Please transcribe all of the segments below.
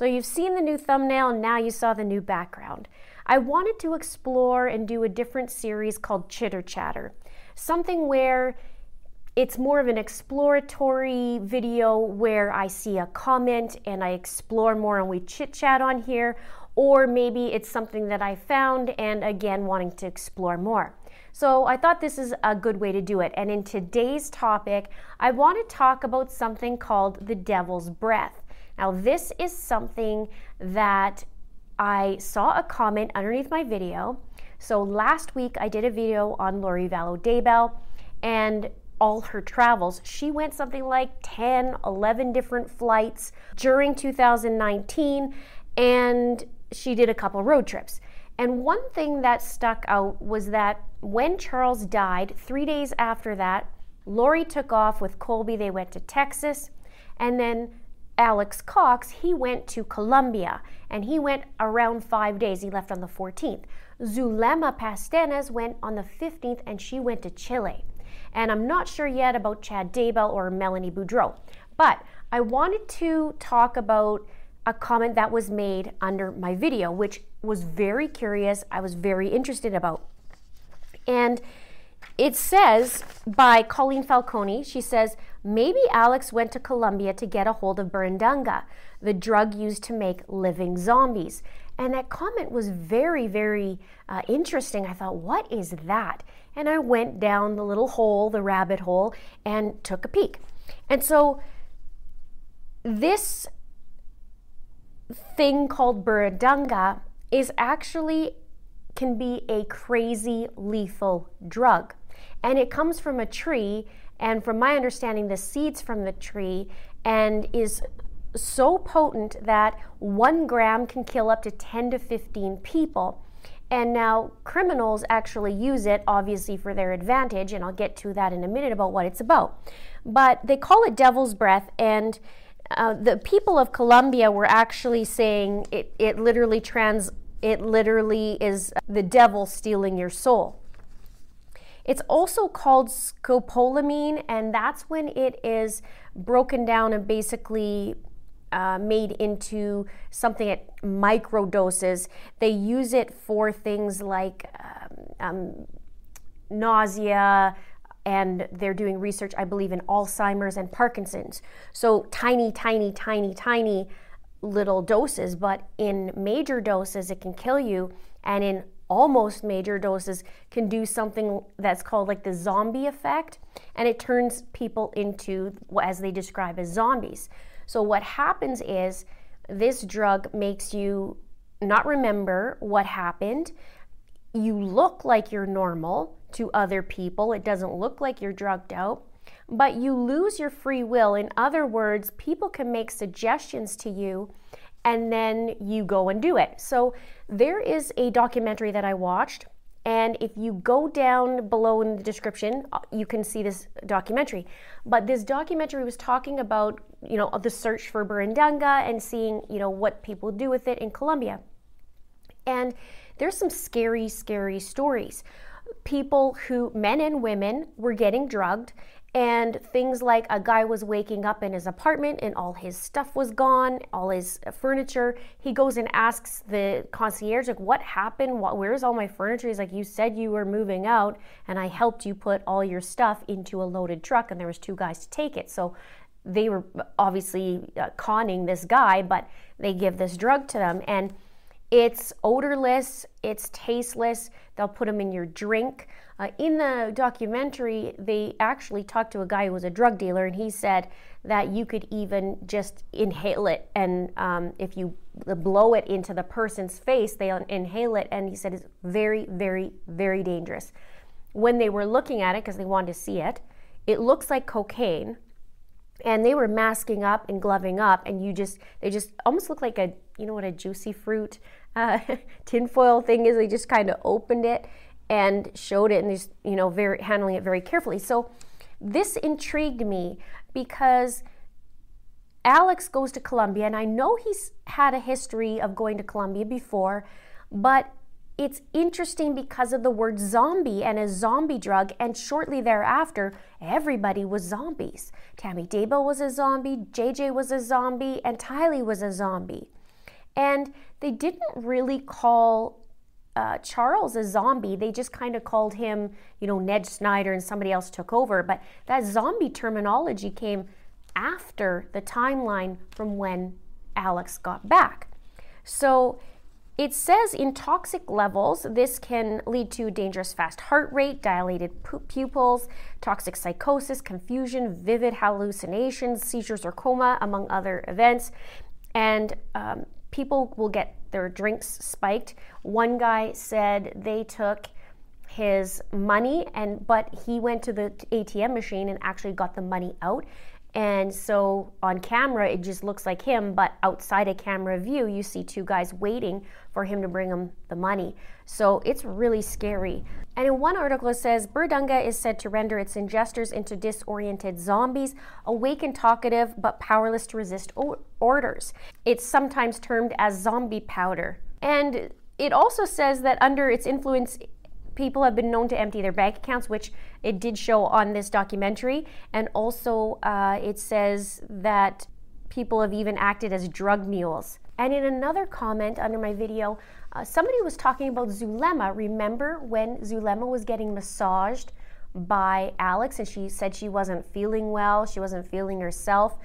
So you've seen the new thumbnail and now you saw the new background. I wanted to explore and do a different series called Chitter Chatter, something where it's more of an exploratory video where I see a comment and I explore more and we chit chat on here, or maybe it's something that I found and again wanting to explore more. So I thought this is a good way to do it. And in today's topic, I want to talk about something called the devil's breath. Now, this is something that I saw a comment underneath my video. So last week I did a video on Lori Vallow Daybell and all her travels. She went something like 10, 11 different flights during 2019 and she did a couple road trips. And one thing that stuck out was that when Charles died, three days after that, Lori took off with Colby. They went to Texas. And then Alex Cox, he went to Colombia and he went around five days. He left on the 14th. Zulema Pastenes went on the 15th and she went to Chile. And I'm not sure yet about Chad Daybell or Melanie Boudreaux. But I wanted to talk about a comment that was made under my video, which was very curious. I was very interested about. And it says by Colleen Falcone, she says, maybe Alex went to Colombia to get a hold of Burundanga, the drug used to make living zombies. And that comment was very, very uh, interesting. I thought, what is that? And I went down the little hole, the rabbit hole, and took a peek. And so this thing called burundanga is actually can be a crazy lethal drug. And it comes from a tree, and from my understanding, the seeds from the tree, and is so potent that one gram can kill up to 10 to 15 people. And now criminals actually use it, obviously, for their advantage, and I'll get to that in a minute about what it's about. But they call it devil's breath, and uh, the people of Colombia were actually saying it, it literally trans it literally is the devil stealing your soul. It's also called scopolamine, and that's when it is broken down and basically uh, made into something at micro doses. They use it for things like um, um, nausea, and they're doing research, I believe, in Alzheimer's and Parkinson's. So tiny, tiny, tiny, tiny little doses, but in major doses, it can kill you, and in almost major doses, can do something that's called like the zombie effect, and it turns people into, as they describe as zombies. So, what happens is this drug makes you not remember what happened. You look like you're normal to other people. It doesn't look like you're drugged out, but you lose your free will. In other words, people can make suggestions to you and then you go and do it. So there is a documentary that I watched. And if you go down below in the description, uh, you can see this documentary. But this documentary was talking about, you know, the search for Burundanga and seeing, you know, what people do with it in Colombia. And there's some scary, scary stories people who, men and women, were getting drugged. And things like a guy was waking up in his apartment and all his stuff was gone, all his furniture. He goes and asks the concierge, like, what happened? What, where's all my furniture? He's like, you said you were moving out and I helped you put all your stuff into a loaded truck and there was two guys to take it. So they were obviously uh, conning this guy, but they give this drug to them. And it's odorless, it's tasteless. They'll put them in your drink. Uh, in the documentary, they actually talked to a guy who was a drug dealer, and he said that you could even just inhale it, and um, if you blow it into the person's face, they inhale it, and he said it's very, very, very dangerous. When they were looking at it, because they wanted to see it, it looks like cocaine, and they were masking up and gloving up, and you just, they just almost look like a, you know what a juicy fruit uh, tinfoil thing is. They just kind of opened it and showed it and just, you know, very handling it very carefully. So this intrigued me because Alex goes to Colombia, and I know he's had a history of going to Colombia before, but it's interesting because of the word zombie and a zombie drug, and shortly thereafter, everybody was zombies. Tammy Daybell was a zombie, JJ was a zombie, and Tylee was a zombie. And they didn't really call uh, Charles a zombie. They just kind of called him, you know, Ned Schneider and somebody else took over. But that zombie terminology came after the timeline from when Alex got back. So it says in toxic levels, this can lead to dangerous fast heart rate, dilated pupils, toxic psychosis, confusion, vivid hallucinations, seizures, or coma, among other events. And um, people will get their drinks spiked. One guy said they took his money and but he went to the ATM machine and actually got the money out and so on camera, it just looks like him, but outside a camera view, you see two guys waiting for him to bring him the money. So it's really scary. And in one article, it says Burundanga is said to render its ingestors into disoriented zombies, awake and talkative, but powerless to resist orders. It's sometimes termed as zombie powder. And it also says that under its influence, people have been known to empty their bank accounts, which it did show on this documentary. And also, uh, it says that people have even acted as drug mules. And in another comment under my video, uh, somebody was talking about Zulema. Remember when Zulema was getting massaged by Alex and she said she wasn't feeling well, she wasn't feeling herself?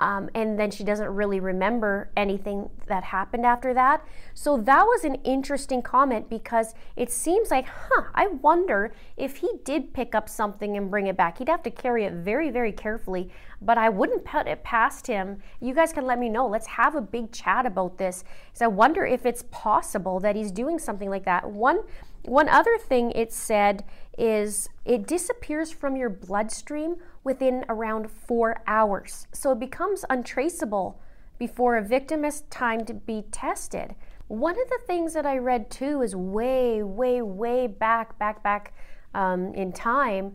Um, and then she doesn't really remember anything that happened after that. So that was an interesting comment because it seems like, huh, I wonder if he did pick up something and bring it back. He'd have to carry it very, very carefully, but I wouldn't put it past him. You guys can let me know. Let's have a big chat about this. So I wonder if it's possible that he's doing something like that. One one other thing it said is it disappears from your bloodstream within around four hours. So it becomes untraceable before a victim has time to be tested. One of the things that I read too is way, way, way back, back, back um, in time,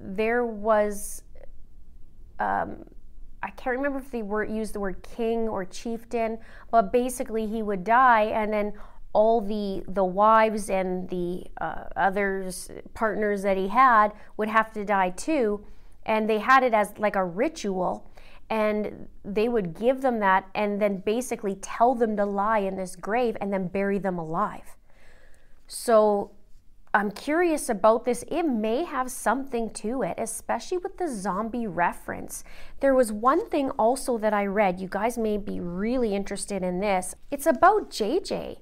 there was, um, I can't remember if they were used the word king or chieftain, but basically he would die and then all the the wives and the uh, others partners that he had would have to die too and they had it as like a ritual and they would give them that and then basically tell them to lie in this grave and then bury them alive so I'm curious about this. It may have something to it, especially with the zombie reference. There was one thing also that I read. You guys may be really interested in this. It's about JJ.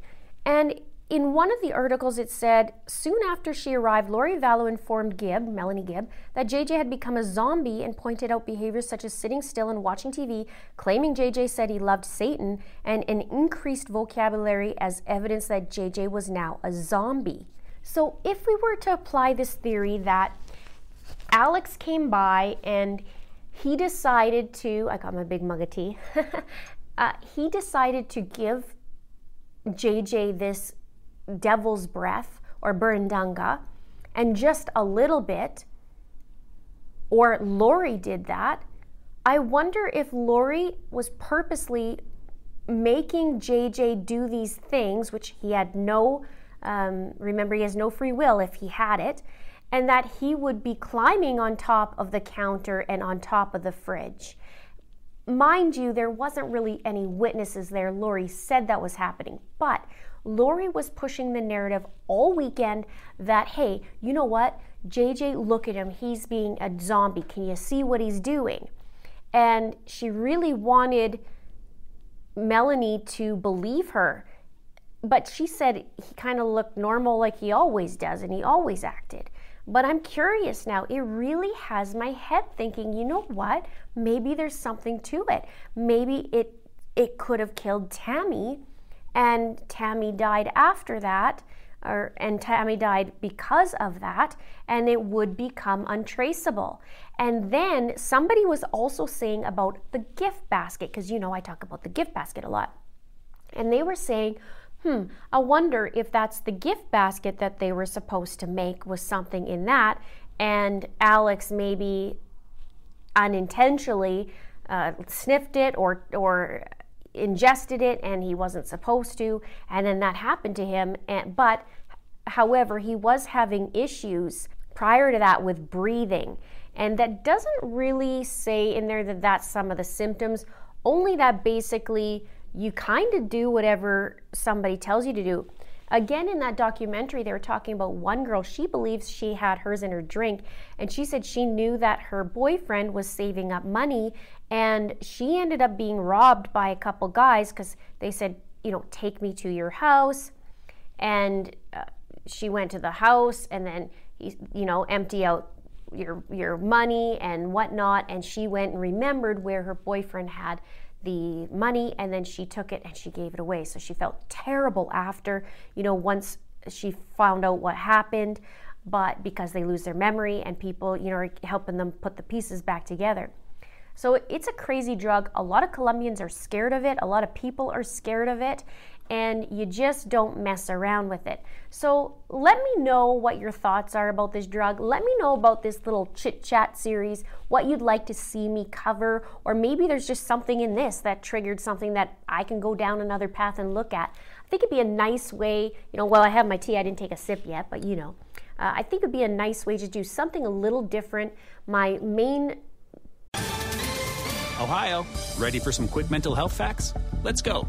And in one of the articles, it said soon after she arrived, Lori Vallow informed Gibb, Melanie Gibb, that JJ had become a zombie and pointed out behaviors such as sitting still and watching TV, claiming JJ said he loved Satan, and an increased vocabulary as evidence that JJ was now a zombie. So, if we were to apply this theory that Alex came by and he decided to, I got my big mug of tea, uh, he decided to give JJ this devil's breath or burundanga and just a little bit, or Lori did that, I wonder if Lori was purposely making JJ do these things, which he had no, um, remember, he has no free will if he had it, and that he would be climbing on top of the counter and on top of the fridge. Mind you, there wasn't really any witnesses there. Lori said that was happening, but Lori was pushing the narrative all weekend that, hey, you know what? JJ, look at him. He's being a zombie. Can you see what he's doing? And she really wanted Melanie to believe her. But she said he kind of looked normal like he always does, and he always acted. But I'm curious now. It really has my head thinking, you know what? Maybe there's something to it. Maybe it it could have killed Tammy and Tammy died after that or and Tammy died because of that and it would become untraceable. And then somebody was also saying about the gift basket because you know I talk about the gift basket a lot. And they were saying hmm, I wonder if that's the gift basket that they were supposed to make was something in that. And Alex maybe unintentionally uh, sniffed it or, or ingested it and he wasn't supposed to. And then that happened to him. And, but however, he was having issues prior to that with breathing. And that doesn't really say in there that that's some of the symptoms, only that basically you kind of do whatever somebody tells you to do. Again, in that documentary, they were talking about one girl. She believes she had hers in her drink, and she said she knew that her boyfriend was saving up money, and she ended up being robbed by a couple guys because they said, you know, take me to your house. And uh, she went to the house, and then, you know, empty out your your money and whatnot. And she went and remembered where her boyfriend had the money and then she took it and she gave it away. So she felt terrible after, you know, once she found out what happened, but because they lose their memory and people, you know, are helping them put the pieces back together. So it's a crazy drug. A lot of Colombians are scared of it. A lot of people are scared of it and you just don't mess around with it. So let me know what your thoughts are about this drug. Let me know about this little chit chat series, what you'd like to see me cover, or maybe there's just something in this that triggered something that I can go down another path and look at. I think it'd be a nice way, you know, well, I have my tea, I didn't take a sip yet, but you know. Uh, I think it'd be a nice way to do something a little different. My main Ohio, ready for some quick mental health facts? Let's go.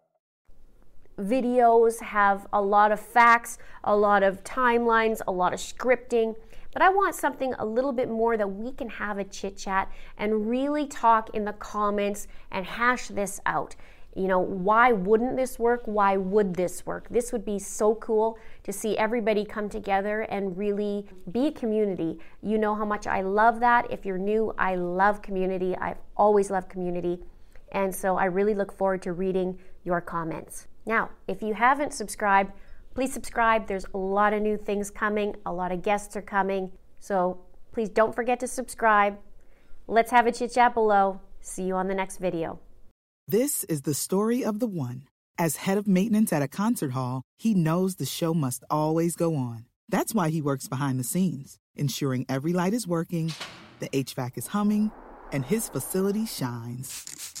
videos have a lot of facts, a lot of timelines, a lot of scripting. But I want something a little bit more that we can have a chit chat and really talk in the comments and hash this out. You know, why wouldn't this work? Why would this work? This would be so cool to see everybody come together and really be a community. You know how much I love that. If you're new, I love community. I've always loved community. And so I really look forward to reading your comments. Now, if you haven't subscribed, please subscribe. There's a lot of new things coming, a lot of guests are coming. So please don't forget to subscribe. Let's have a chit chat below. See you on the next video. This is the story of the one. As head of maintenance at a concert hall, he knows the show must always go on. That's why he works behind the scenes, ensuring every light is working, the HVAC is humming, and his facility shines.